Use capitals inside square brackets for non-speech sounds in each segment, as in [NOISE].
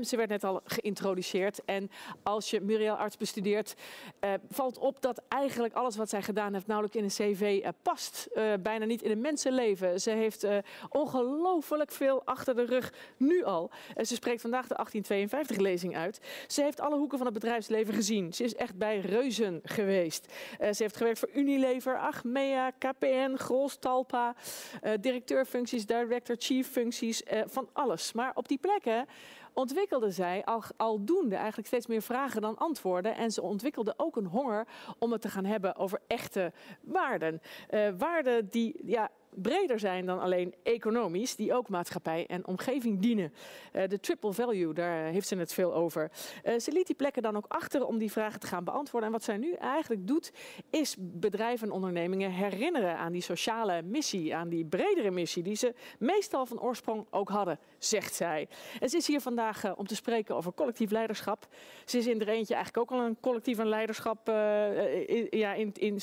Ze werd net al geïntroduceerd. En als je Muriel Arts bestudeert, uh, valt op dat eigenlijk alles wat zij gedaan heeft nauwelijks in een cv uh, past. Uh, bijna niet in een mensenleven. Ze heeft ongelooflijk veel achter de rug, nu al. ze spreekt vandaag de 1852-lezing uit. Ze heeft alle hoeken van het bedrijfsleven gezien. Ze is echt bij reuzen geweest. ze heeft gewerkt voor Unilever, Achmea, KPN, Gros, Talpa. directeurfuncties, director, chief functies, van alles. Maar op die plekken ontwikkelde zij al, aldoende eigenlijk steeds meer vragen dan antwoorden. En ze ontwikkelde ook een honger om het te gaan hebben over echte waarden. Uh, waarden die ja, breder zijn dan alleen economisch, die ook maatschappij en omgeving dienen. Uh, de triple value, daar heeft ze het veel over. Uh, ze liet die plekken dan ook achter om die vragen te gaan beantwoorden. En wat zij nu eigenlijk doet, is bedrijven en ondernemingen herinneren aan die sociale missie, aan die bredere missie, die ze meestal van oorsprong ook hadden, zegt zij. En ze is hier vandaag uh, om te spreken over collectief leiderschap. Ze is in er eentje eigenlijk ook al een collectief een leiderschap in, ja, in, in.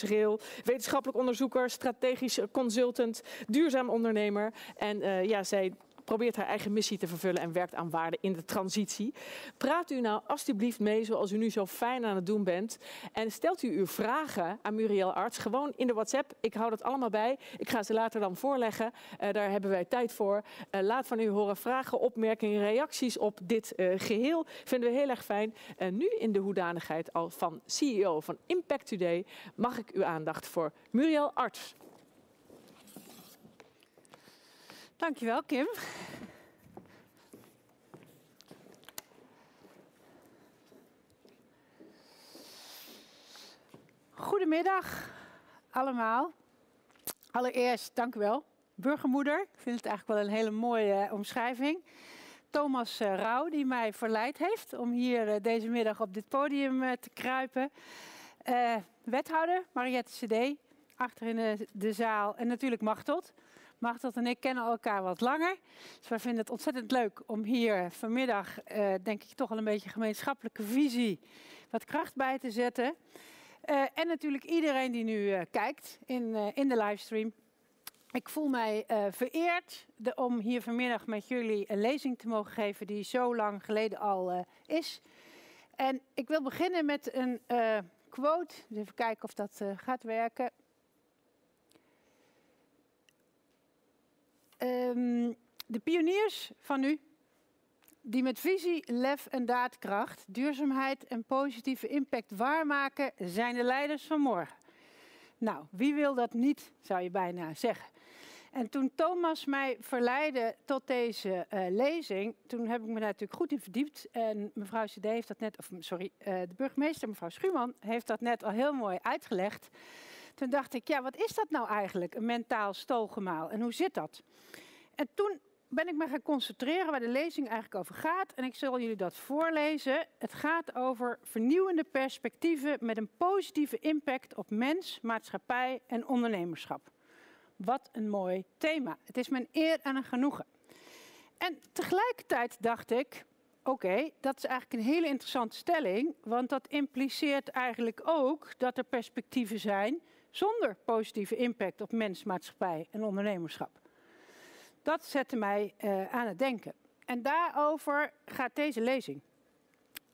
Wetenschappelijk onderzoeker, strategisch consultant, duurzaam ondernemer. En uh, ja, zij probeert haar eigen missie te vervullen en werkt aan waarde in de transitie. Praat u nou alstublieft mee zoals u nu zo fijn aan het doen bent. En stelt u uw vragen aan Muriel Arts gewoon in de WhatsApp. Ik hou dat allemaal bij. Ik ga ze later dan voorleggen. Uh, daar hebben wij tijd voor. Uh, laat van u horen vragen, opmerkingen, reacties op dit uh, geheel. Vinden we heel erg fijn. Nu in de hoedanigheid al van CEO van Impact Today mag ik uw aandacht voor Muriel Arts. Dankjewel, Kim. Goedemiddag allemaal. Allereerst, dank u wel. Burgermoeder, ik vind het eigenlijk wel een hele mooie uh, omschrijving. Thomas uh, Rauw, die mij verleid heeft om hier uh, deze middag op dit podium te kruipen. wethouder Mariette CD, achter in de, de zaal. En natuurlijk Machtot. Machtel en ik kennen elkaar wat langer. Dus wij vinden het ontzettend leuk om hier vanmiddag, uh, denk ik, toch al een beetje gemeenschappelijke visie, wat kracht bij te zetten. Uh, en natuurlijk iedereen die nu uh, kijkt in, in de livestream. Ik voel mij vereerd de, om hier vanmiddag met jullie een lezing te mogen geven die zo lang geleden al is. En ik wil beginnen met een quote. Even kijken of dat gaat werken. Um, de pioniers van nu, die met visie, lef en daadkracht duurzaamheid en positieve impact waarmaken, zijn de leiders van morgen. Nou, wie wil dat niet, zou je bijna zeggen. En toen Thomas mij verleidde tot deze uh, lezing, toen heb ik me daar natuurlijk goed in verdiept. En mevrouw CD heeft dat net, of sorry, uh, de burgemeester, mevrouw Schuurman, heeft dat net al heel mooi uitgelegd. Toen dacht ik, ja, wat is dat nou eigenlijk, een mentaal stoelgemaal? En hoe zit dat? En toen ben ik me gaan concentreren waar de lezing eigenlijk over gaat. En ik zal jullie dat voorlezen. Het gaat over vernieuwende perspectieven met een positieve impact op mens, maatschappij en ondernemerschap. Wat een mooi thema. Het is mijn eer en een genoegen. En tegelijkertijd dacht ik, oké, dat is eigenlijk een hele interessante stelling, want dat impliceert eigenlijk ook dat er perspectieven zijn zonder positieve impact op mens, maatschappij en ondernemerschap. Dat zette mij uh, aan het denken. En daarover gaat deze lezing.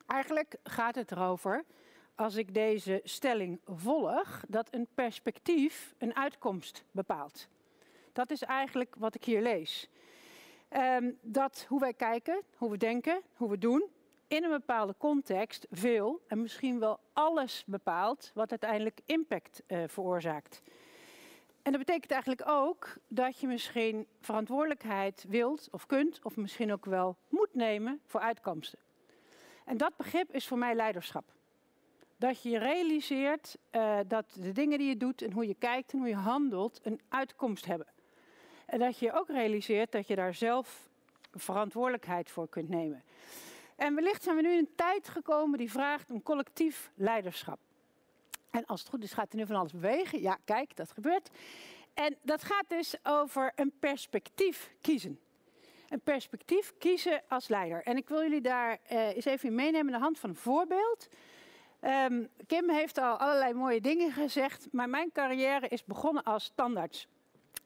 Eigenlijk gaat het erover, als ik deze stelling volg, dat een perspectief een uitkomst bepaalt. Dat is eigenlijk wat ik hier lees. Um, dat hoe wij kijken, hoe we denken, hoe we doen, in een bepaalde context veel en misschien wel alles bepaalt wat uiteindelijk impact uh, veroorzaakt. En dat betekent eigenlijk ook dat je misschien verantwoordelijkheid wilt of kunt, of misschien ook wel moet nemen voor uitkomsten. En dat begrip is voor mij leiderschap. Dat je realiseert uh, dat de dingen die je doet en hoe je kijkt en hoe je handelt een uitkomst hebben. En dat je ook realiseert dat je daar zelf verantwoordelijkheid voor kunt nemen. En wellicht zijn we nu in een tijd gekomen die vraagt om collectief leiderschap. En als het goed is, gaat er nu van alles bewegen. Ja, kijk, dat gebeurt. En dat gaat dus over een perspectief kiezen. Een perspectief kiezen als leider. En ik wil jullie daar uh, eens even in meenemen aan de hand van een voorbeeld. Um, Kim heeft al allerlei mooie dingen gezegd, maar mijn carrière is begonnen als tandarts.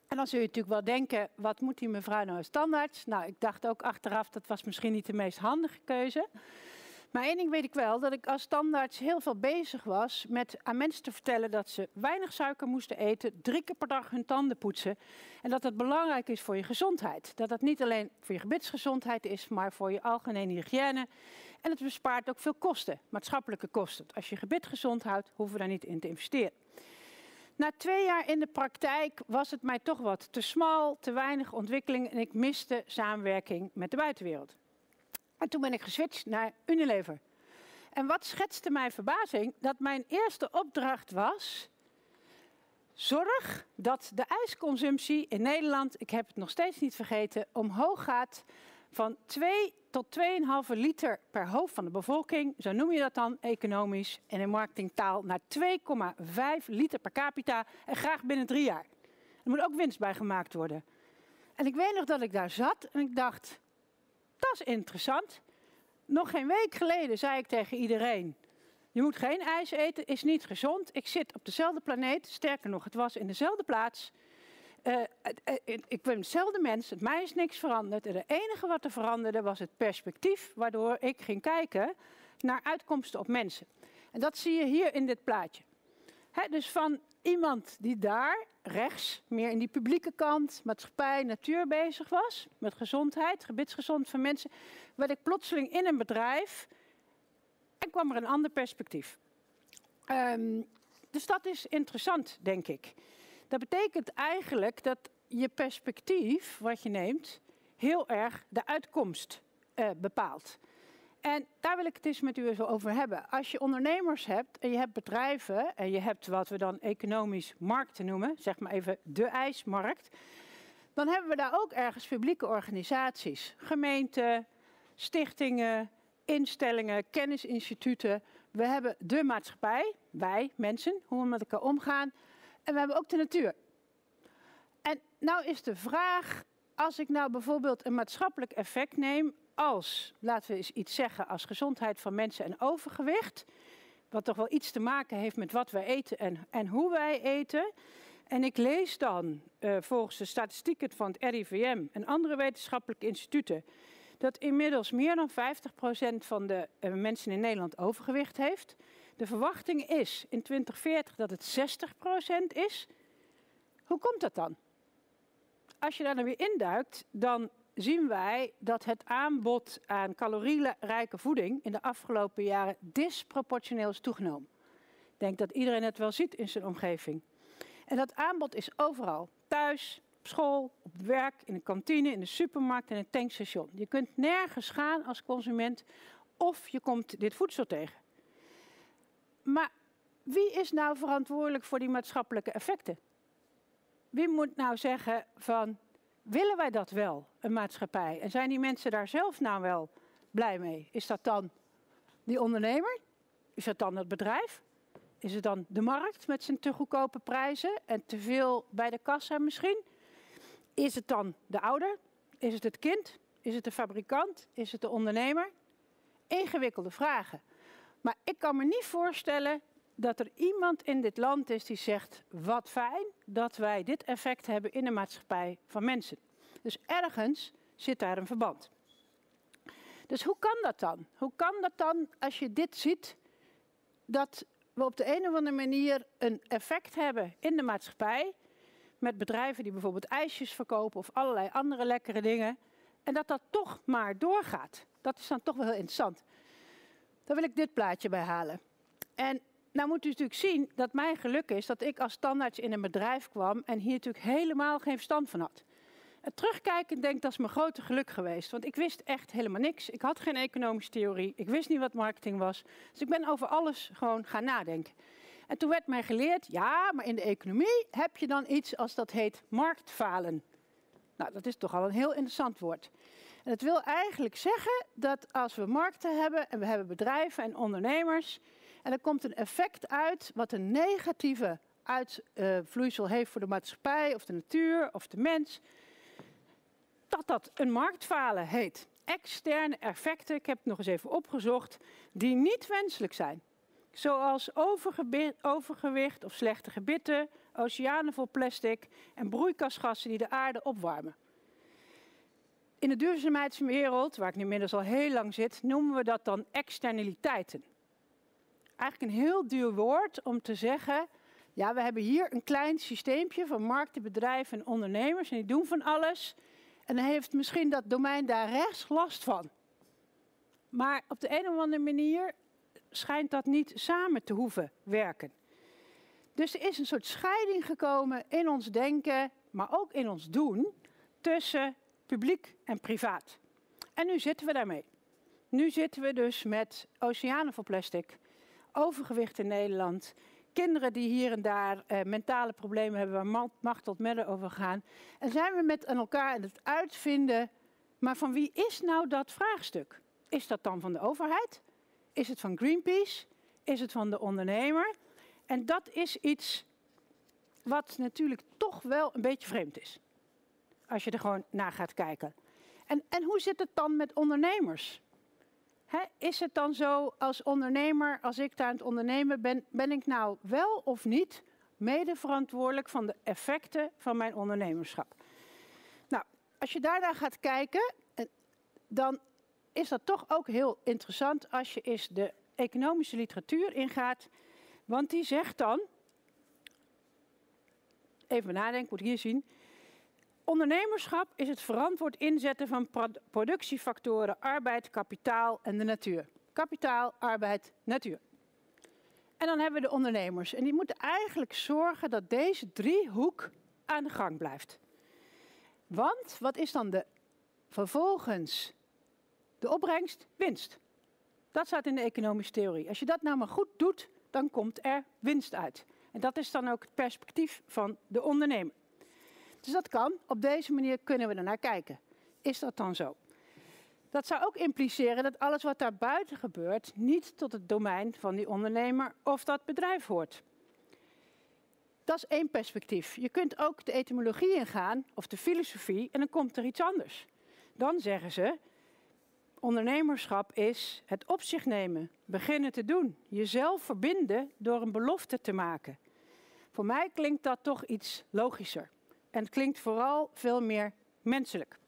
En dan zul je natuurlijk wel denken, wat moet die mevrouw nou als tandarts? Nou, ik dacht ook achteraf, dat was misschien niet de meest handige keuze. Maar één ding weet ik wel, dat ik als tandarts heel veel bezig was met aan mensen te vertellen dat ze weinig suiker moesten eten, drie keer per dag hun tanden poetsen. En dat het belangrijk is voor je gezondheid. Dat dat niet alleen voor je gebitsgezondheid is, maar voor je algemene hygiëne. En het bespaart ook veel kosten, maatschappelijke kosten. Als je gebit gezond houdt, hoeven we daar niet in te investeren. Na twee jaar in de praktijk was het mij toch wat te smal, te weinig ontwikkeling en ik miste samenwerking met de buitenwereld. En toen ben ik geswitcht naar Unilever. En wat schetste mijn verbazing? Dat mijn eerste opdracht was. Zorg dat de ijsconsumptie in Nederland, ik heb het nog steeds niet vergeten, omhoog gaat van 2 tot 2,5 liter per hoofd van de bevolking, zo noem je dat dan economisch en in marketingtaal, naar 2,5 liter per capita en graag binnen drie jaar. Er moet ook winst bij gemaakt worden. En ik weet nog dat ik daar zat en ik dacht, dat is interessant. Nog geen week geleden zei ik tegen iedereen, je moet geen ijs eten, is niet gezond. Ik zit op dezelfde planeet, sterker nog, het was in dezelfde plaats. Uh, ik ben hetzelfde mens, het mij is niks veranderd. En het enige wat er veranderde was het perspectief, waardoor ik ging kijken naar uitkomsten op mensen. En dat zie je hier in dit plaatje. dus van iemand die daar rechts, meer in die publieke kant, maatschappij, natuur bezig was, met gezondheid, gebitsgezond van mensen, werd ik plotseling in een bedrijf en kwam er een ander perspectief. Um, dus dat is interessant, denk ik. Dat betekent eigenlijk dat je perspectief, wat je neemt, heel erg de uitkomst uh, bepaalt. En daar wil ik het eens met u eens over hebben. Als je ondernemers hebt en je hebt bedrijven en je hebt wat we dan economisch markten noemen, zeg maar even de ijsmarkt, dan hebben we daar ook ergens publieke organisaties, gemeenten, stichtingen, instellingen, kennisinstituten. We hebben de maatschappij, wij mensen, hoe we met elkaar omgaan. En we hebben ook de natuur. En nou is de vraag, als ik nou bijvoorbeeld een maatschappelijk effect neem als, laten we eens iets zeggen, als gezondheid van mensen en overgewicht, wat toch wel iets te maken heeft met wat wij eten en, en hoe wij eten. En ik lees dan uh, volgens de statistieken van het RIVM en andere wetenschappelijke instituten dat inmiddels meer dan 50% van de uh, mensen in Nederland overgewicht heeft. De verwachting is in 2040 dat het 60% is. Hoe komt dat dan? Als je daar dan weer induikt, dan zien wij dat het aanbod aan calorierijke voeding in de afgelopen jaren disproportioneel is toegenomen. Ik denk dat iedereen het wel ziet in zijn omgeving. En dat aanbod is overal. Thuis, op school, op werk, in de kantine, in de supermarkt en het tankstation. Je kunt nergens gaan als consument of je komt dit voedsel tegen. Maar wie is nou verantwoordelijk voor die maatschappelijke effecten? Wie moet nou zeggen van Willen wij dat wel, een maatschappij? En zijn die mensen daar zelf nou wel blij mee? Is dat dan die ondernemer? Is dat dan het bedrijf? Is het dan de markt met zijn te goedkope prijzen en te veel bij de kassa misschien? Is het dan de ouder? Is het het kind? Is het de fabrikant? Is het de ondernemer? Ingewikkelde vragen. Maar ik kan me niet voorstellen dat er iemand in dit land is die zegt: wat fijn dat wij dit effect hebben in de maatschappij van mensen. Dus ergens zit daar een verband. Dus hoe kan dat dan? Hoe kan dat dan als je dit ziet, dat we op de een of andere manier een effect hebben in de maatschappij, met bedrijven die bijvoorbeeld ijsjes verkopen of allerlei andere lekkere dingen, en dat dat toch maar doorgaat? Dat is dan toch wel heel interessant. Daar wil ik dit plaatje bij halen. En nou moet u natuurlijk zien dat mijn geluk is dat ik als standaard in een bedrijf kwam en hier natuurlijk helemaal geen verstand van had. Het terugkijken denk dat is mijn grote geluk geweest, want ik wist echt helemaal niks. Ik had geen economische theorie, ik wist niet wat marketing was. Dus ik ben over alles gewoon gaan nadenken. En toen werd mij geleerd, ja, maar in de economie heb je dan iets als dat heet marktfalen. Nou, dat is toch al een heel interessant woord. En het wil eigenlijk zeggen dat als we markten hebben en we hebben bedrijven en ondernemers, en er komt een effect uit wat een negatieve uitvloeisel heeft voor de maatschappij of de natuur of de mens, dat dat een marktfalen heet. Externe effecten, ik heb het nog eens even opgezocht, die niet wenselijk zijn. Zoals overgewicht of slechte gebitten, oceanen vol plastic en broeikasgassen die de aarde opwarmen. In de duurzaamheidswereld, waar ik nu inmiddels al heel lang zit, noemen we dat dan externaliteiten. Eigenlijk een heel duur woord om te zeggen, ja, we hebben hier een klein systeempje van markten, bedrijven en ondernemers en die doen van alles. En dan heeft misschien dat domein daar rechts last van. Maar op de een of andere manier schijnt dat niet samen te hoeven werken. Dus er is een soort scheiding gekomen in ons denken, maar ook in ons doen, tussen publiek en privaat. En nu zitten we daarmee. Nu zitten we dus met oceanen vol plastic, overgewicht in Nederland, kinderen die hier en daar eh, mentale problemen hebben waar macht tot midden over gaan. En zijn we met elkaar aan het uitvinden, maar van wie is nou dat vraagstuk? Is dat dan van de overheid? Is het van Greenpeace? Is het van de ondernemer? En dat is iets wat natuurlijk toch wel een beetje vreemd is. Als je er gewoon naar gaat kijken. En, en hoe zit het dan met ondernemers? is het dan zo als ondernemer, als ik daar aan het ondernemen ben, ben ik nou wel of niet mede verantwoordelijk van de effecten van mijn ondernemerschap? Nou, als je daar naar gaat kijken, eh, dan is dat toch ook heel interessant als je eens de economische literatuur ingaat. Want die zegt dan, even nadenken, moet ik hier zien. Ondernemerschap is het verantwoord inzetten van productiefactoren, arbeid, kapitaal en de natuur. Kapitaal, arbeid, natuur. En dan hebben we de ondernemers. En die moeten eigenlijk zorgen dat deze driehoek aan de gang blijft. Want wat is dan de vervolgens de opbrengst? Winst. Dat staat in de economische theorie. Als je dat nou maar goed doet, dan komt er winst uit. En dat is dan ook het perspectief van de ondernemer. Dus dat kan. Op deze manier kunnen we er naar kijken. Is dat dan zo? Dat zou ook impliceren dat alles wat daar buiten gebeurt niet tot het domein van die ondernemer of dat bedrijf hoort. Dat is één perspectief. Je kunt ook de etymologie ingaan of de filosofie en dan komt er iets anders. Dan zeggen ze, ondernemerschap is het op zich nemen, beginnen te doen, jezelf verbinden door een belofte te maken. Voor mij klinkt dat toch iets logischer. En het klinkt vooral veel meer menselijk.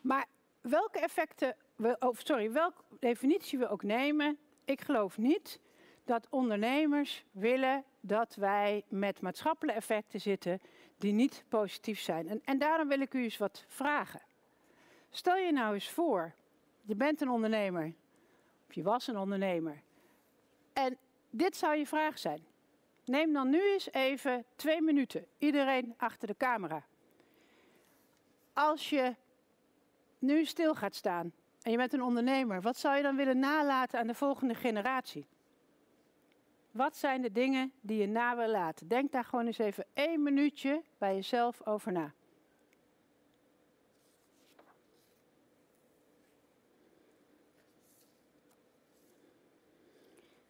Maar welke effecten, we, oh, sorry, welke definitie we ook nemen, ik geloof niet dat ondernemers willen dat wij met maatschappelijke effecten zitten die niet positief zijn. En, en daarom wil ik u eens wat vragen. Stel je nou eens voor, je bent een ondernemer, of je was een ondernemer, en dit zou je vraag zijn. Neem dan nu eens even twee minuten, iedereen achter de camera. Als je nu stil gaat staan en je bent een ondernemer, wat zou je dan willen nalaten aan de volgende generatie? Wat zijn de dingen die je na wil laten? Denk daar gewoon eens even één minuutje bij jezelf over na.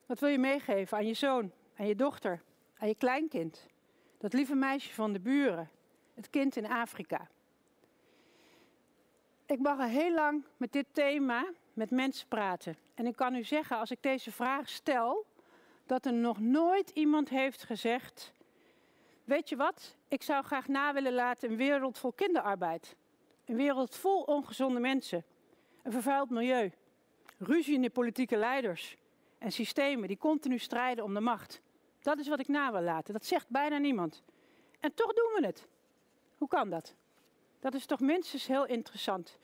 Wat wil je meegeven aan je zoon, aan je dochter, aan je kleinkind. Dat lieve meisje van de buren. Het kind in Afrika. Ik mag al heel lang met dit thema met mensen praten. En ik kan u zeggen, als ik deze vraag stel, dat er nog nooit iemand heeft gezegd: Weet je wat, ik zou graag na willen laten een wereld vol kinderarbeid. Een wereld vol ongezonde mensen. Een vervuild milieu. Ruzie in de politieke leiders. En systemen die continu strijden om de macht. Dat is wat ik na wil laten. Dat zegt bijna niemand. En toch doen we het. Hoe kan dat? Dat is toch minstens heel interessant.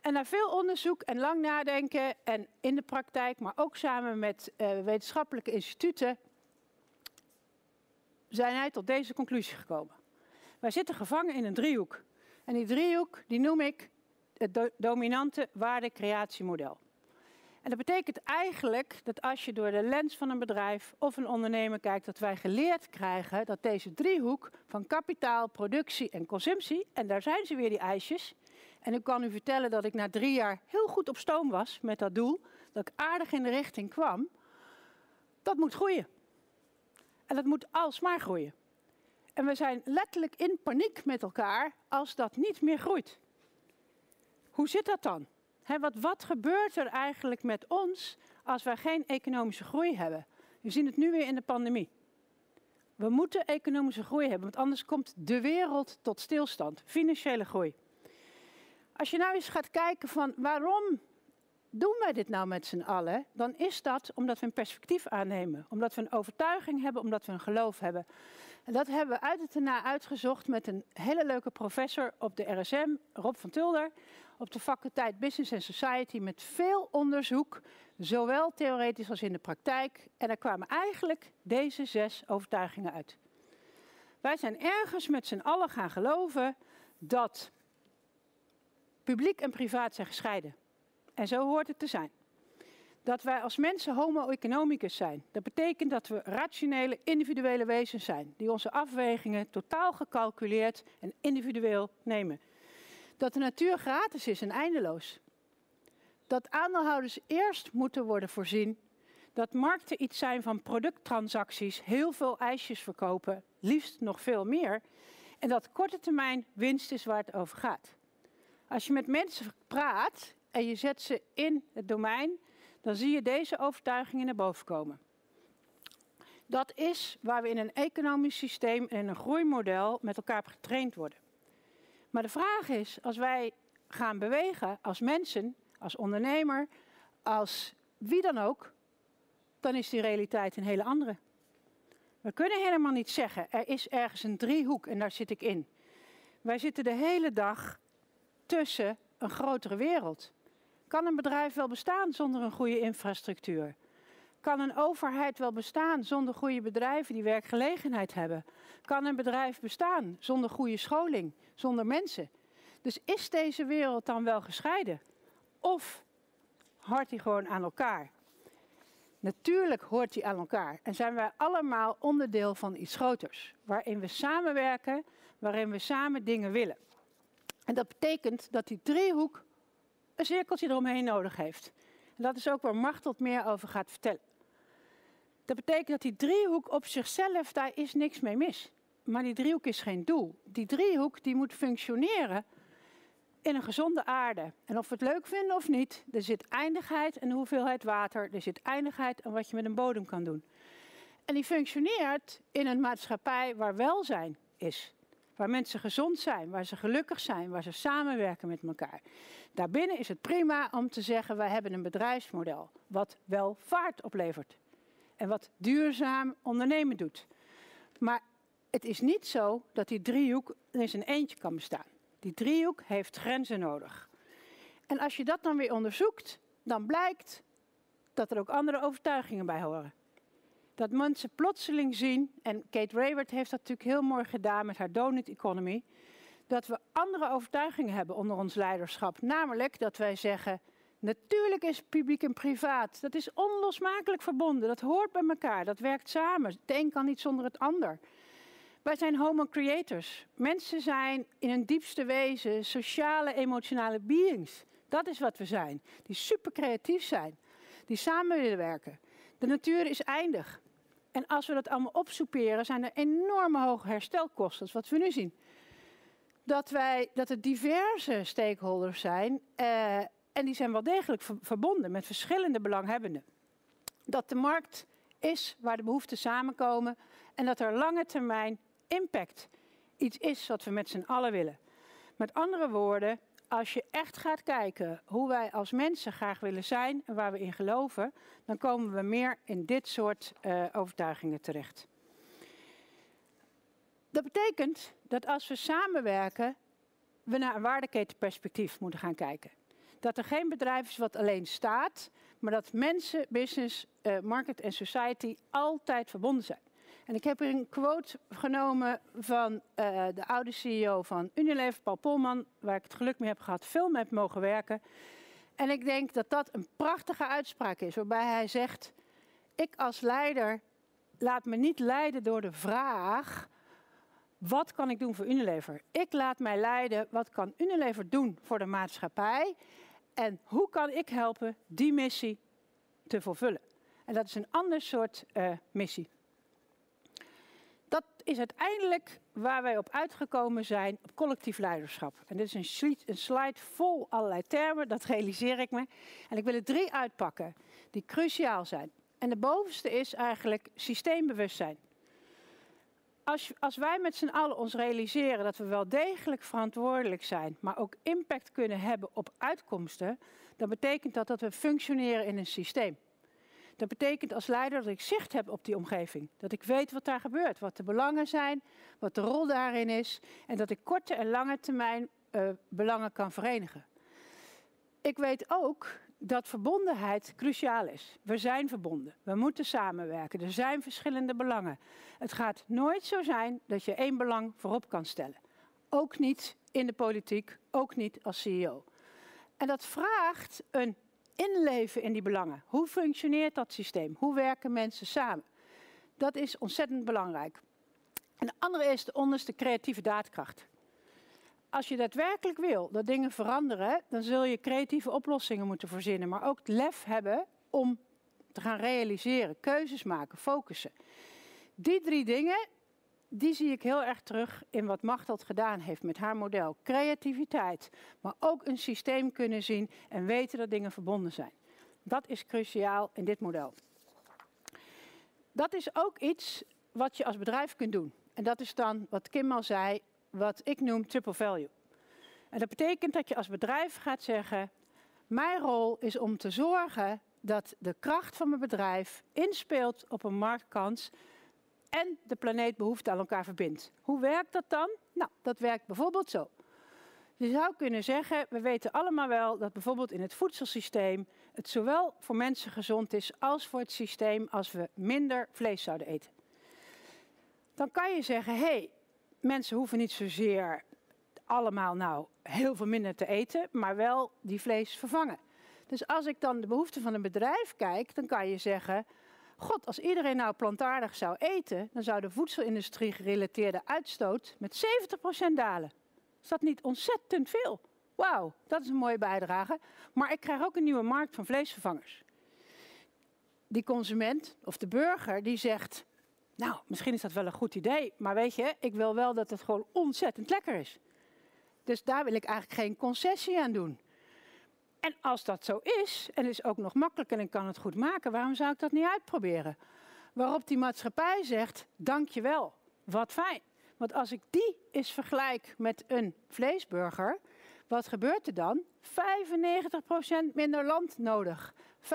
En na veel onderzoek en lang nadenken en in de praktijk, maar ook samen met uh, wetenschappelijke instituten, zijn wij tot deze conclusie gekomen. Wij zitten gevangen in een driehoek. En die driehoek die noem ik het do dominante waardecreatiemodel. En dat betekent eigenlijk dat als je door de lens van een bedrijf of een ondernemer kijkt, dat wij geleerd krijgen dat deze driehoek van kapitaal, productie en consumptie, en daar zijn ze weer die ijsjes. En ik kan u vertellen dat ik na drie jaar heel goed op stoom was met dat doel, dat ik aardig in de richting kwam. Dat moet groeien. En dat moet alsmaar groeien. En we zijn letterlijk in paniek met elkaar als dat niet meer groeit. Hoe zit dat dan? Wat, wat gebeurt er eigenlijk met ons als wij geen economische groei hebben? We zien het nu weer in de pandemie. We moeten economische groei hebben, want anders komt de wereld tot stilstand. Financiële groei. Als je nou eens gaat kijken van waarom doen wij dit nou met z'n allen, dan is dat omdat we een perspectief aannemen. Omdat we een overtuiging hebben, omdat we een geloof hebben. En dat hebben we uit het erna uitgezocht met een hele leuke professor op de RSM, Rob van Tulder, op de faculteit Business and Society met veel onderzoek, zowel theoretisch als in de praktijk. En er kwamen eigenlijk deze zes overtuigingen uit. Wij zijn ergens met z'n allen gaan geloven dat publiek en privaat zijn gescheiden. En zo hoort het te zijn. Dat wij als mensen homo economicus zijn. Dat betekent dat we rationele, individuele wezens zijn. Die onze afwegingen totaal gecalculeerd en individueel nemen. Dat de natuur gratis is en eindeloos. Dat aandeelhouders eerst moeten worden voorzien. Dat markten iets zijn van producttransacties, heel veel ijsjes verkopen, liefst nog veel meer. En dat korte termijn winst is waar het over gaat. Als je met mensen praat en je zet ze in het domein, dan zie je deze overtuigingen naar boven komen. Dat is waar we in een economisch systeem en een groeimodel met elkaar getraind worden. Maar de vraag is, als wij gaan bewegen als mensen, als ondernemer, als wie dan ook, dan is die realiteit een hele andere. We kunnen helemaal niet zeggen, er is ergens een driehoek en daar zit ik in. Wij zitten de hele dag tussen een grotere wereld. Kan een bedrijf wel bestaan zonder een goede infrastructuur? Kan een overheid wel bestaan zonder goede bedrijven die werkgelegenheid hebben? Kan een bedrijf bestaan zonder goede scholing, zonder mensen? Dus is deze wereld dan wel gescheiden? Of hoort die gewoon aan elkaar? Natuurlijk hoort die aan elkaar en zijn wij allemaal onderdeel van iets groters, waarin we samenwerken, waarin we samen dingen willen. En dat betekent dat die driehoek een cirkeltje eromheen nodig heeft. En dat is ook waar Machteld meer over gaat vertellen. Dat betekent dat die driehoek op zichzelf, daar is niks mee mis. Maar die driehoek is geen doel. Die driehoek die moet functioneren in een gezonde aarde. En of we het leuk vinden of niet, er zit eindigheid en hoeveelheid water. Er zit eindigheid aan wat je met een bodem kan doen. En die functioneert in een maatschappij waar welzijn is. Waar mensen gezond zijn, waar ze gelukkig zijn, waar ze samenwerken met elkaar. Daarbinnen is het prima om te zeggen, wij hebben een bedrijfsmodel wat wel vaart oplevert. En wat duurzaam ondernemen doet. Maar het is niet zo dat die driehoek in zijn eentje kan bestaan. Die driehoek heeft grenzen nodig. En als je dat dan weer onderzoekt, dan blijkt dat er ook andere overtuigingen bij horen. Dat mensen plotseling zien, en Kate Rayward heeft dat natuurlijk heel mooi gedaan met haar donut economy, dat we andere overtuigingen hebben onder ons leiderschap. Namelijk dat wij zeggen, natuurlijk is publiek en privaat, dat is onlosmakelijk verbonden, dat hoort bij elkaar, dat werkt samen. Het een kan niet zonder het ander. Wij zijn homo creators. Mensen zijn in hun diepste wezen sociale, emotionale beings. Dat is wat we zijn. Die super creatief zijn. Die samen willen werken. De natuur is eindig. En als we dat allemaal opsoeperen, zijn er enorme hoge herstelkosten. Wat we nu zien. Dat, wij, dat er diverse stakeholders zijn. Uh, en die zijn wel degelijk verbonden met verschillende belanghebbenden. Dat de markt is waar de behoeften samenkomen. En dat er lange termijn impact iets is wat we met z'n allen willen. Met andere woorden, als je echt gaat kijken hoe wij als mensen graag willen zijn en waar we in geloven, dan komen we meer in dit soort uh, overtuigingen terecht. Dat betekent dat als we samenwerken, we naar een waardeketenperspectief moeten gaan kijken. Dat er geen bedrijf is wat alleen staat, maar dat mensen, business, uh, market en society altijd verbonden zijn. En ik heb hier een quote genomen van uh, de oude CEO van Unilever, Paul Polman, waar ik het geluk mee heb gehad veel mee mogen werken. En ik denk dat dat een prachtige uitspraak is, waarbij hij zegt: Ik als leider laat me niet leiden door de vraag: wat kan ik doen voor Unilever? Ik laat mij leiden, wat kan Unilever doen voor de maatschappij? En hoe kan ik helpen die missie te vervullen? En dat is een ander soort uh, missie is uiteindelijk waar wij op uitgekomen zijn op collectief leiderschap. En dit is een slide, een slide vol allerlei termen, dat realiseer ik me. En ik wil er drie uitpakken die cruciaal zijn. En de bovenste is eigenlijk systeembewustzijn. Als, als wij met z'n allen ons realiseren dat we wel degelijk verantwoordelijk zijn, maar ook impact kunnen hebben op uitkomsten, dan betekent dat dat we functioneren in een systeem. Dat betekent als leider dat ik zicht heb op die omgeving. Dat ik weet wat daar gebeurt, wat de belangen zijn, wat de rol daarin is. En dat ik korte en lange termijn uh, belangen kan verenigen. Ik weet ook dat verbondenheid cruciaal is. We zijn verbonden. We moeten samenwerken. Er zijn verschillende belangen. Het gaat nooit zo zijn dat je één belang voorop kan stellen. Ook niet in de politiek, ook niet als CEO. En dat vraagt een inleven in die belangen. Hoe functioneert dat systeem? Hoe werken mensen samen? Dat is ontzettend belangrijk. En de andere is de onderste creatieve daadkracht. Als je daadwerkelijk wil dat dingen veranderen, dan zul je creatieve oplossingen moeten verzinnen, maar ook het lef hebben om te gaan realiseren, keuzes maken, focussen. Die drie dingen, die zie ik heel erg terug in wat Machteld gedaan heeft met haar model. Creativiteit, maar ook een systeem kunnen zien en weten dat dingen verbonden zijn. Dat is cruciaal in dit model. Dat is ook iets wat je als bedrijf kunt doen. En dat is dan wat Kim al zei, wat ik noem triple value. En dat betekent dat je als bedrijf gaat zeggen: Mijn rol is om te zorgen dat de kracht van mijn bedrijf inspeelt op een marktkans en de planeet behoefte aan elkaar verbindt. Hoe werkt dat dan? Nou, dat werkt bijvoorbeeld zo. Je zou kunnen zeggen, we weten allemaal wel dat bijvoorbeeld in het voedselsysteem het zowel voor mensen gezond is als voor het systeem als we minder vlees zouden eten. Dan kan je zeggen, hé, hey, mensen hoeven niet zozeer allemaal nou heel veel minder te eten, maar wel die vlees vervangen. Dus als ik dan de behoeften van een bedrijf kijk, dan kan je zeggen, god, als iedereen nou plantaardig zou eten, dan zou de voedselindustrie gerelateerde uitstoot met 70% dalen. Is dat niet ontzettend veel? Wauw, dat is een mooie bijdrage. Maar ik krijg ook een nieuwe markt van vleesvervangers. Die consument of de burger die zegt, nou, misschien is dat wel een goed idee, maar weet je, ik wil wel dat het gewoon ontzettend lekker is. Dus daar wil ik eigenlijk geen concessie aan doen. En als dat zo is, en is ook nog makkelijk en ik kan het goed maken, waarom zou ik dat niet uitproberen? Waarop die maatschappij zegt, dankjewel, wat fijn. Want als ik die eens vergelijk met een vleesburger, wat gebeurt er dan? 95% minder land nodig. 75%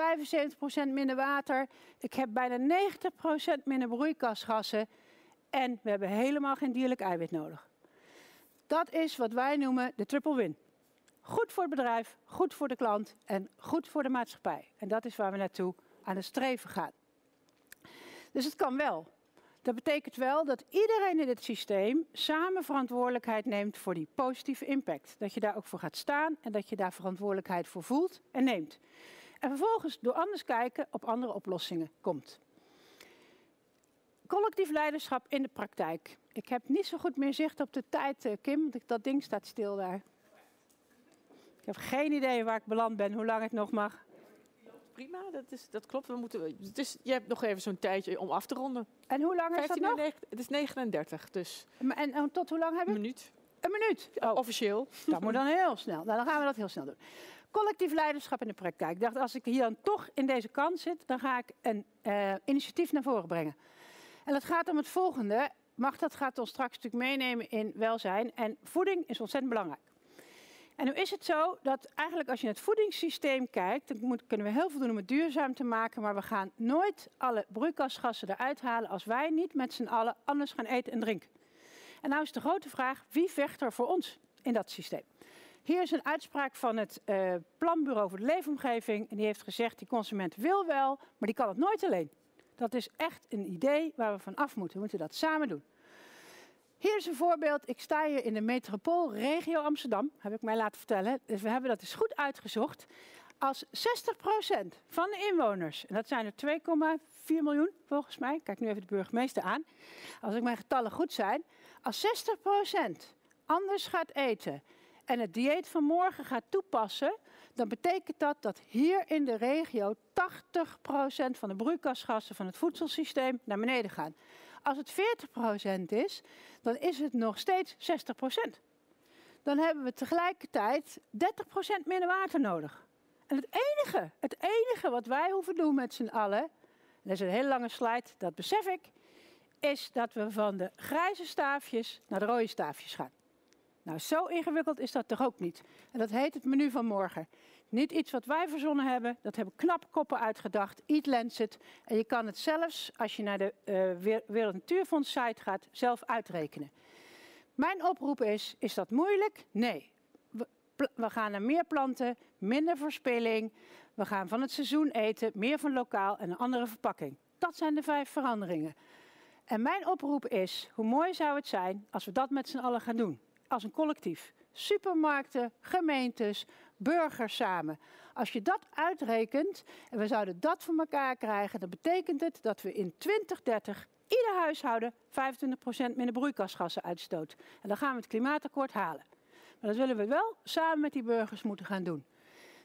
minder water. Ik heb bijna 90% minder broeikasgassen. En we hebben helemaal geen dierlijk eiwit nodig. Dat is wat wij noemen de triple win. Goed voor het bedrijf, goed voor de klant en goed voor de maatschappij. En dat is waar we naartoe aan het streven gaan. Dus het kan wel. Dat betekent wel dat iedereen in dit systeem samen verantwoordelijkheid neemt voor die positieve impact. Dat je daar ook voor gaat staan en dat je daar verantwoordelijkheid voor voelt en neemt. En vervolgens door anders kijken op andere oplossingen komt. Collectief leiderschap in de praktijk. Ik heb niet zo goed meer zicht op de tijd, eh, Kim, want dat ding staat stil daar. Ik heb geen idee waar ik beland ben, hoe lang het nog mag. Prima, dat, is, dat klopt. We moeten, het is, je hebt nog even zo'n tijdje om af te ronden. En hoe lang is dat nog? het is 39, dus... En, en, tot hoe lang heb ik? Een minuut. Een minuut? Oh. Officieel. Dat moet dan heel snel. Nou, dan gaan we dat heel snel doen. Collectief leiderschap in de praktijk. Ik dacht, als ik hier dan toch in deze kant zit, dan ga ik een uh, initiatief naar voren brengen. En dat gaat om het volgende. Mag dat gaat ons straks natuurlijk meenemen in welzijn. En voeding is ontzettend belangrijk. En nu is het zo dat eigenlijk als je het voedingssysteem kijkt, dan moet, kunnen we heel veel doen om het duurzaam te maken, maar we gaan nooit alle broeikasgassen eruit halen als wij niet met z'n allen anders gaan eten en drinken. En nou is de grote vraag, wie vecht er voor ons in dat systeem? Hier is een uitspraak van het uh, Planbureau voor de Leefomgeving. En die heeft gezegd, die consument wil wel, maar die kan het nooit alleen. Dat is echt een idee waar we van af moeten. We moeten dat samen doen. Hier is een voorbeeld. Ik sta hier in de metropoolregio Amsterdam, heb ik mij laten vertellen. Dus we hebben dat eens goed uitgezocht. Als 60% van de inwoners, en dat zijn er 2,4 miljoen volgens mij, kijk nu even de burgemeester aan, als ik mijn getallen goed zijn, als 60% anders gaat eten en het dieet van morgen gaat toepassen, dan betekent dat dat hier in de regio 80% van de broeikasgassen van het voedselsysteem naar beneden gaan. Als het 40% is, dan is het nog steeds 60%. Dan hebben we tegelijkertijd 30% minder water nodig. En het enige, het enige wat wij hoeven doen met z'n allen, dat is een hele lange slide, dat besef ik, is dat we van de grijze staafjes naar de rode staafjes gaan. Nou, zo ingewikkeld is dat toch ook niet. En dat heet het menu van morgen. Niet iets wat wij verzonnen hebben, dat hebben knappe koppen uitgedacht. Eat Lancet. En je kan het zelfs, als je naar de uh, Wereld Natuurfonds site gaat, zelf uitrekenen. Mijn oproep is, is dat moeilijk? Nee. We, we gaan naar meer planten, minder verspilling. We gaan van het seizoen eten, meer van lokaal en een andere verpakking. Dat zijn de vijf veranderingen. En mijn oproep is, hoe mooi zou het zijn als we dat met z'n allen gaan doen? Als een collectief. Supermarkten, gemeentes, burgers samen. Als je dat uitrekent en we zouden dat voor elkaar krijgen, dan betekent het dat we in 2030 ieder huishouden 25% minder broeikasgassen uitstoot. En dan gaan we het klimaatakkoord halen. Maar dat willen we wel samen met die burgers moeten gaan doen.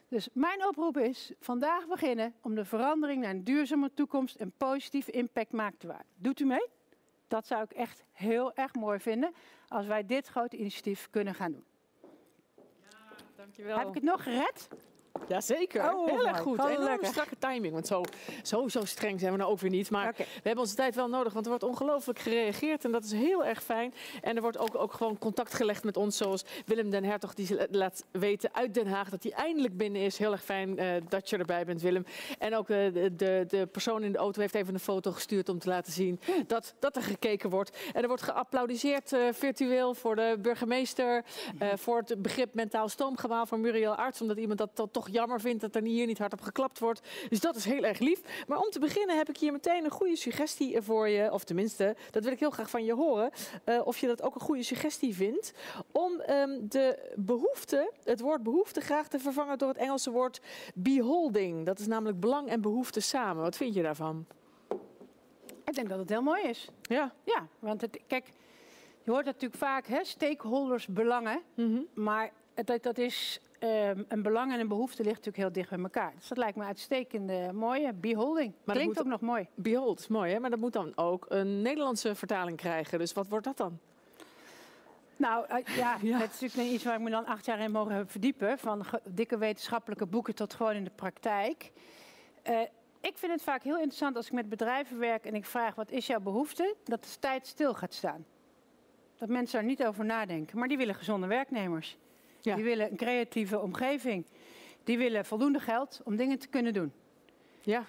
Dus mijn oproep is vandaag beginnen om de verandering naar een duurzame toekomst en positieve impact maakt te maken. Doet u mee? Dat zou ik echt heel erg mooi vinden als wij dit grote initiatief kunnen gaan doen. Dankjewel. Heb ik het nog gered? Jazeker, oh, heel erg goed. Enorm lekker. strakke timing, want zo, zo, zo streng zijn we nou ook weer niet. Maar we hebben onze tijd wel nodig, want er wordt ongelooflijk gereageerd en dat is heel erg fijn. En er wordt ook, ook gewoon contact gelegd met ons, zoals Willem den Hertog die laat weten uit Den Haag dat hij eindelijk binnen is. Heel erg fijn uh, dat je erbij bent, Willem. En ook uh, de, de, persoon in de auto heeft even een foto gestuurd om te laten zien hm. dat, dat er gekeken wordt. En er wordt geapplaudiseerd uh, virtueel voor de burgemeester, voor het begrip mentaal stoomgewaal van Muriel Arts, omdat iemand dat toch jammer vindt dat er hier niet hard op geklapt wordt. Dus dat is heel erg lief. Maar om te beginnen heb ik hier meteen een goede suggestie voor je. Of tenminste, dat wil ik heel graag van je horen. Uh, of je dat ook een goede suggestie vindt. Om um, de behoefte, het woord behoefte graag te vervangen door het Engelse woord beholding. Dat is namelijk belang en behoefte samen. Wat vind je daarvan? Ik denk dat het heel mooi is. Ja. Ja, want het, kijk, je hoort natuurlijk vaak, hè, stakeholders belangen. Mm -hmm. Maar dat, dat is Um, een belang en een behoefte ligt natuurlijk heel dicht bij elkaar. Dus dat lijkt me uitstekende, mooie beholding. Maar Klinkt ook nog mooi. Behold mooi, hè? maar dat moet dan ook een Nederlandse vertaling krijgen. Dus wat wordt dat dan? Nou, uh, ja, [LAUGHS] ja, het is natuurlijk iets waar ik me dan acht jaar in mogen verdiepen. Van dikke wetenschappelijke boeken tot gewoon in de praktijk. Uh, ik vind het vaak heel interessant als ik met bedrijven werk en ik vraag wat is jouw behoefte, dat de tijd stil gaat staan. Dat mensen daar niet over nadenken. Maar die willen gezonde werknemers. Ja. Die willen een creatieve omgeving. Die willen voldoende geld om dingen te kunnen doen. Ja.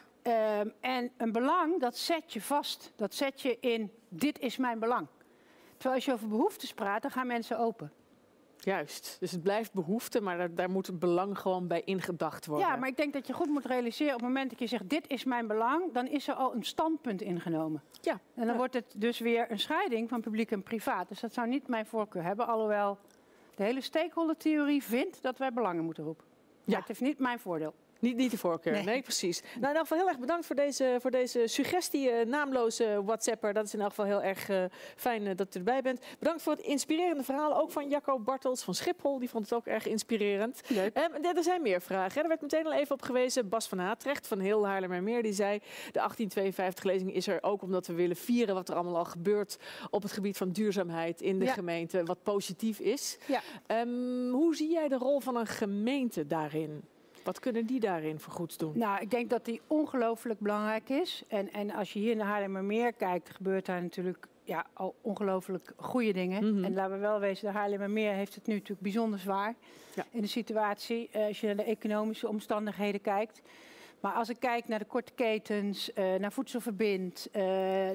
Um, en een belang, dat zet je vast. Dat zet je in, dit is mijn belang. Terwijl als je over behoeftes praat, dan gaan mensen open. Juist, dus het blijft behoefte, maar daar, daar moet het belang gewoon bij ingedacht worden. Ja, maar ik denk dat je goed moet realiseren, op het moment dat je zegt dit is mijn belang, dan is er al een standpunt ingenomen. Ja. En dan wordt het dus weer een scheiding van publiek en privaat. Dus dat zou niet mijn voorkeur hebben, alhoewel de hele stakeholder-theorie vindt dat wij belangen moeten roepen. Ja. het heeft niet mijn voordeel. Niet, niet de voorkeur, nee, precies. Nou, in elk geval heel erg bedankt voor deze, voor deze suggestie, uh, naamloze WhatsApper. Dat is in elk geval heel erg uh, fijn uh, dat u erbij bent. Bedankt voor het inspirerende verhaal, ook van Jacco Bartels van Schiphol. Die vond het ook erg inspirerend. Leuk. Um, er zijn meer vragen. Hè. Er werd meteen al even op gewezen. Bas van Haatrecht van heel Haarlemmermeer, die zei... de 1852-lezing is er ook omdat we willen vieren wat er allemaal al gebeurt... op het gebied van duurzaamheid in de ja. gemeente, wat positief is. Ja. Um, hoe zie jij de rol van een gemeente daarin? Wat kunnen die daarin voor goeds doen? Nou, ik denk dat die ongelooflijk belangrijk is. En, en als je hier naar Haarlemmermeer kijkt, gebeurt daar natuurlijk ja, al ongelooflijk goede dingen. Mm -hmm. En laten we wel wezen, de Haarlemmermeer heeft het nu natuurlijk bijzonder zwaar ja. in de situatie. Uh, als je naar de economische omstandigheden kijkt. Maar als ik kijk naar de korte ketens, uh, naar voedselverbind, uh,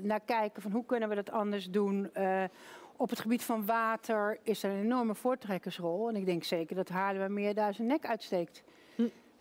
naar kijken van hoe kunnen we dat anders doen... Op het gebied van water is er een enorme voortrekkersrol. En ik denk zeker dat Haarlemmermeer daar zijn nek uitsteekt.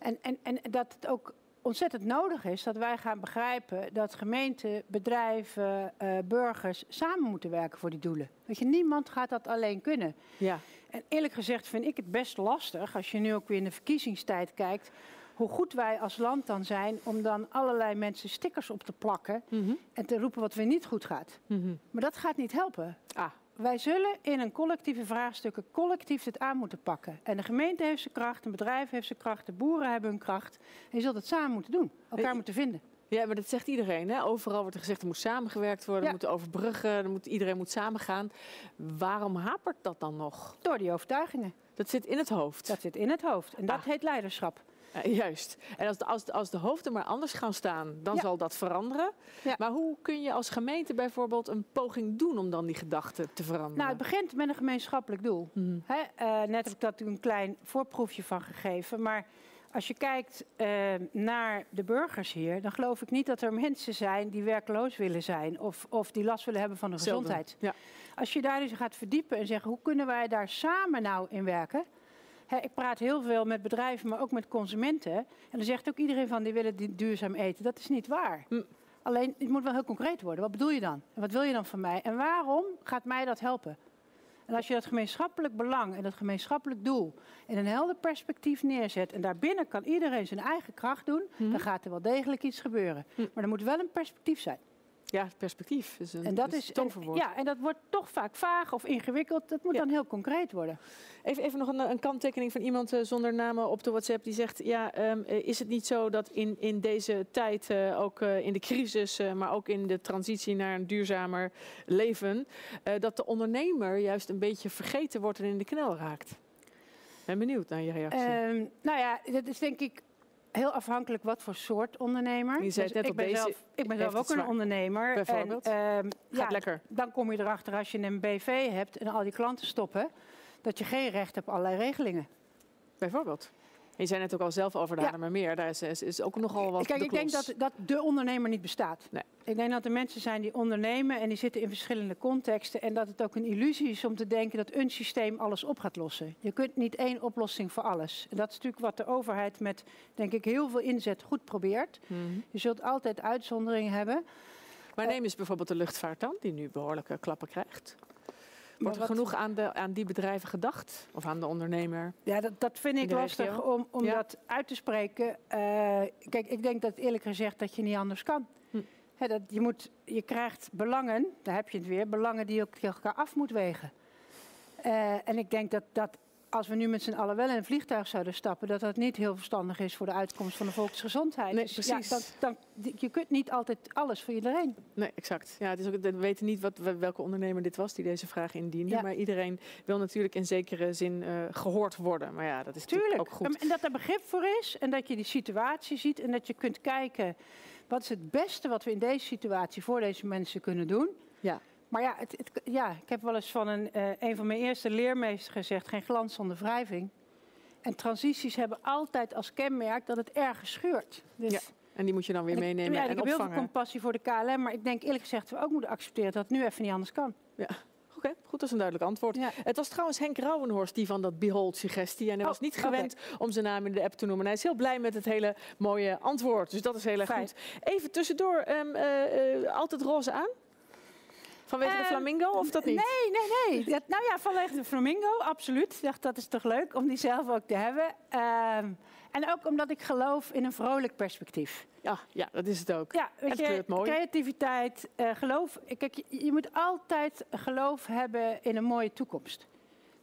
En, en, en dat het ook ontzettend nodig is dat wij gaan begrijpen dat gemeenten, bedrijven, uh, burgers samen moeten werken voor die doelen. Weet je, niemand gaat dat alleen kunnen. Ja. En eerlijk gezegd vind ik het best lastig, als je nu ook weer in de verkiezingstijd kijkt, hoe goed wij als land dan zijn om dan allerlei mensen stickers op te plakken mm -hmm. en te roepen wat weer niet goed gaat. Mm -hmm. Maar dat gaat niet helpen. Ah wij zullen in een collectieve vraagstukken collectief dit aan moeten pakken. En de gemeente heeft zijn kracht, een bedrijf heeft zijn kracht, de boeren hebben hun kracht. En je zult het samen moeten doen, elkaar moeten vinden. Ja, maar dat zegt iedereen. Hè? Overal wordt er gezegd er moet samengewerkt worden, Ja. er moet overbruggen, er moet, iedereen moet samengaan. Waarom hapert dat dan nog? Door die overtuigingen. Dat zit in het hoofd. Dat zit in het hoofd. En dat Ah. heet leiderschap. Eh, juist. En als de, als, de, als de hoofden maar anders gaan staan, dan Ja. zal dat veranderen. Ja. Maar hoe kun je als gemeente bijvoorbeeld een poging doen om dan die gedachten te veranderen? Nou, het begint met een gemeenschappelijk doel. Mhm. Hè, eh, net heb ik daar toen een klein voorproefje van gegeven. Maar als je kijkt eh, naar de burgers hier, dan geloof ik niet dat er mensen zijn die werkloos willen zijn of, of die last willen hebben van de Zelden. gezondheid. Ja. Als je daar dus gaat verdiepen en zeggen hoe kunnen wij daar samen nou in werken. Ik praat heel veel met bedrijven, maar ook met consumenten. En dan zegt ook iedereen van die willen duurzaam eten. Dat is niet waar. Hm. Alleen, het moet wel heel concreet worden. Wat bedoel je dan? En wat wil je dan van mij? En waarom gaat mij dat helpen? En als je dat gemeenschappelijk belang en dat gemeenschappelijk doel in een helder perspectief neerzet en daarbinnen kan iedereen zijn eigen kracht doen, Mhm. dan gaat er wel degelijk iets gebeuren. Hm. Maar er moet wel een perspectief zijn. Ja, perspectief is een, En dat is toverwoord. Ja, en dat wordt toch vaak vaag of ingewikkeld. Dat moet Ja. dan heel concreet worden. Even, even nog een, een kanttekening van iemand eh, zonder namen op de WhatsApp. Die zegt, ja, ehm, eh, is het niet zo dat in, in deze tijd, eh, ook eh, in de crisis, eh, maar ook in de transitie naar een duurzamer leven, eh, dat de ondernemer juist een beetje vergeten wordt en in de knel raakt? Ben benieuwd naar je reactie. Ehm, nou ja, dat is denk ik heel afhankelijk wat voor soort ondernemer. Je zei het net ik op ben deze zelf, ik ben zelf ook een ondernemer. Bijvoorbeeld? En, ehm, Gaat ja, lekker. dan kom je erachter als je een BV hebt en al die klanten stoppen, dat je geen recht hebt op allerlei regelingen. Bijvoorbeeld. Je zei net ook al zelf over de Ja. Haarlemmermeer. Daar is, is, is ook nogal wat Kijk, de ik denk dat, dat de ondernemer niet bestaat. Nee. Ik denk dat er mensen zijn die ondernemen en die zitten in verschillende contexten. En dat het ook een illusie is om te denken dat een systeem alles op gaat lossen. Je kunt niet één oplossing voor alles. En dat is natuurlijk wat de overheid met, denk ik, heel veel inzet goed probeert. Mhm. Je zult altijd uitzonderingen hebben. Maar Eh, neem eens bijvoorbeeld de luchtvaart dan, die nu behoorlijke klappen krijgt. Wordt er wat- genoeg aan, de, aan die bedrijven gedacht? Of aan de ondernemer? Ja, dat, dat vind In ik lastig regio? om, om Ja. dat uit te spreken. Eh, kijk, ik denk dat eerlijk gezegd dat je niet anders kan. Hm. Dat je, moet, je krijgt belangen, daar heb je het weer, belangen die je ook tegen elkaar af moet wegen. Eh, en ik denk dat, dat als we nu met z'n allen wel in een vliegtuig zouden stappen, dat dat niet heel verstandig is voor de uitkomst van de volksgezondheid. Nee, Dus precies. Ja, dan, dan, je kunt niet altijd alles voor iedereen. Nee, exact. Ja, het is ook, we weten niet wat, welke ondernemer dit was die deze vraag indiende. Ja. Maar iedereen wil natuurlijk in zekere zin eh, gehoord worden. Maar ja, dat is natuurlijk Tuurlijk. ook goed. En dat er begrip voor is en dat je die situatie ziet en dat je kunt kijken wat is het beste wat we in deze situatie voor deze mensen kunnen doen. Ja. Maar ja, het, het- ja ik heb wel eens van een, eh, een van mijn eerste leermeesters gezegd: geen glans zonder wrijving. En transities hebben altijd als kenmerk dat het ergens schuurt. Dus, Ja, En die moet je dan weer en ik- meenemen ja, en ik heb heel veel opvangen. compassie voor de KLM, maar ik denk eerlijk gezegd dat we ook moeten accepteren dat het nu even niet anders kan. Oké, goed, dat is een duidelijk antwoord. Ja. Het was trouwens Henk Rauwenhorst die van dat Behold-suggestie. En hij Oh, was niet gewend om zijn naam in de app te noemen. En hij is heel blij met het hele mooie antwoord. Dus dat is heel erg Fijn. goed. Even tussendoor, ehm, eh, eh, altijd roze aan? Vanwege de Ehm, flamingo of dat niet? Nee, nee, nee. [LAUGHS] Dat, nou ja, vanwege de flamingo, absoluut. Ik dacht, dat is toch leuk om die zelf ook te hebben. Ehm, en ook omdat ik geloof in een vrolijk perspectief. Ja, ja, dat is het ook. Ja, weet je, mooi. creativiteit, eh, geloof. Kijk, je, je moet altijd geloof hebben in een mooie toekomst.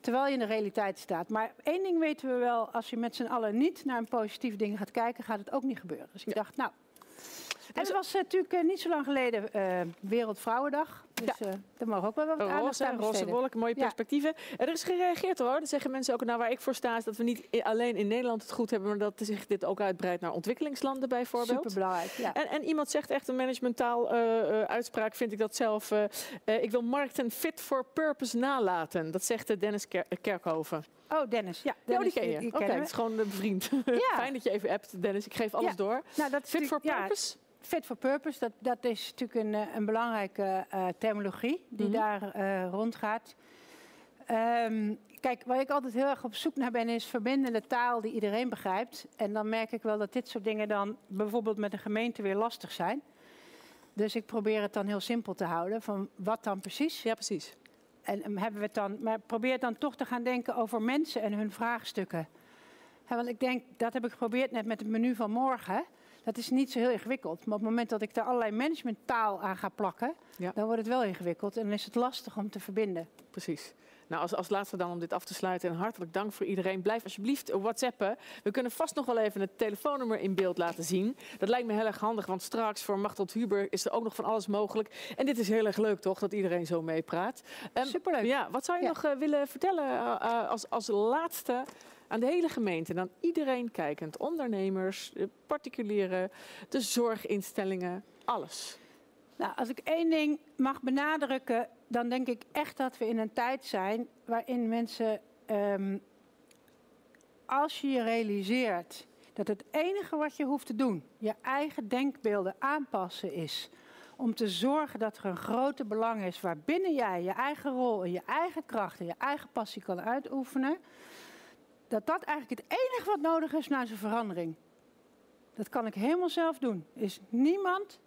Terwijl je in de realiteit staat. Maar één ding weten we wel, als je met z'n allen niet naar een positief ding gaat kijken, gaat het ook niet gebeuren. Dus ik Ja. dacht, nou. En Dus- het was eh, natuurlijk eh, niet zo lang geleden Wereldvrouwendag. Dus eh daar mogen ook wel wat aandacht Roze, aan roze besteden. wolk, mooie Ja. perspectieven. Er is gereageerd hoor. Dat zeggen mensen ook. Nou, waar ik voor sta is dat we niet alleen in Nederland het goed hebben, maar dat zich dit ook uitbreidt naar ontwikkelingslanden bijvoorbeeld. Superbelangrijk, ja. En, en iemand zegt echt een managementaal eh, eh, uitspraak, vind ik dat zelf. eh, eh, ik wil markten fit for purpose nalaten. Dat zegt eh, Dennis Ker- Kerkhoven. Oh, Dennis. Ja, Ja, die Dennis, ken je. Oké, het is gewoon een vriend. Ja. [LAUGHS] Fijn dat je even appt, Dennis. Ik geef alles Ja. door. Nou, dat Fit for ja, purpose? Fit for purpose, dat, dat is natuurlijk een, eh, een belangrijke eh, terminologie die Mhm. daar eh, rondgaat. Ehm, kijk, waar ik altijd heel erg op zoek naar ben, is verbindende taal die iedereen begrijpt. En dan merk ik wel dat dit soort dingen dan bijvoorbeeld met een gemeente weer lastig zijn. Dus ik probeer het dan heel simpel te houden, van wat dan precies? Ja, precies. En um, hebben we het dan, maar probeer dan toch te gaan denken over mensen en hun vraagstukken. Hè, want ik denk, dat heb ik geprobeerd net met het menu van morgen. Dat is niet zo heel ingewikkeld. Maar op het moment dat ik daar allerlei managementtaal aan ga plakken, Ja. dan wordt het wel ingewikkeld. En dan is het lastig om te verbinden. Precies. Nou, als, als laatste dan om dit af te sluiten. En hartelijk dank voor iedereen. Blijf alsjeblieft whatsappen. We kunnen vast nog wel even het telefoonnummer in beeld laten zien. Dat lijkt me heel erg handig, want straks voor Machtel Huber is er ook nog van alles mogelijk. En dit is heel erg leuk, toch, dat iedereen zo meepraat. Um, Superleuk. Ja, wat zou je Ja. nog eh, willen vertellen eh, eh, als, als laatste aan de hele gemeente? Dan iedereen kijkend, ondernemers, de particulieren, de zorginstellingen, alles. Nou, als ik één ding mag benadrukken, dan denk ik echt dat we in een tijd zijn waarin mensen, ehm, als je je realiseert dat het enige wat je hoeft te doen, je eigen denkbeelden aanpassen is, om te zorgen dat er een grote belang is waarbinnen jij je eigen rol en je eigen kracht en je eigen passie kan uitoefenen, dat dat eigenlijk het enige wat nodig is naar zijn verandering. Dat kan ik helemaal zelf doen. Is niemand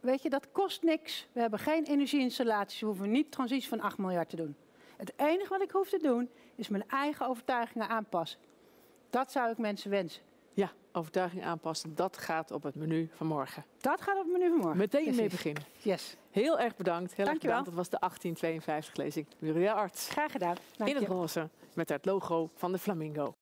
Weet je, dat kost niks. We hebben geen energieinstallaties. We hoeven niet transitie van 8 miljard te doen. Het enige wat ik hoef te doen, is mijn eigen overtuigingen aanpassen. Dat zou ik mensen wensen. Ja, overtuiging aanpassen, dat gaat op het menu van morgen. Dat gaat op het menu van morgen. Meteen Precies. mee beginnen. Yes. Heel erg bedankt. Heel erg Dankjewel. bedankt. Dat was de 1852 lezing. Muriel Arts. Graag gedaan. Dank In het roze met het logo van de Flamingo.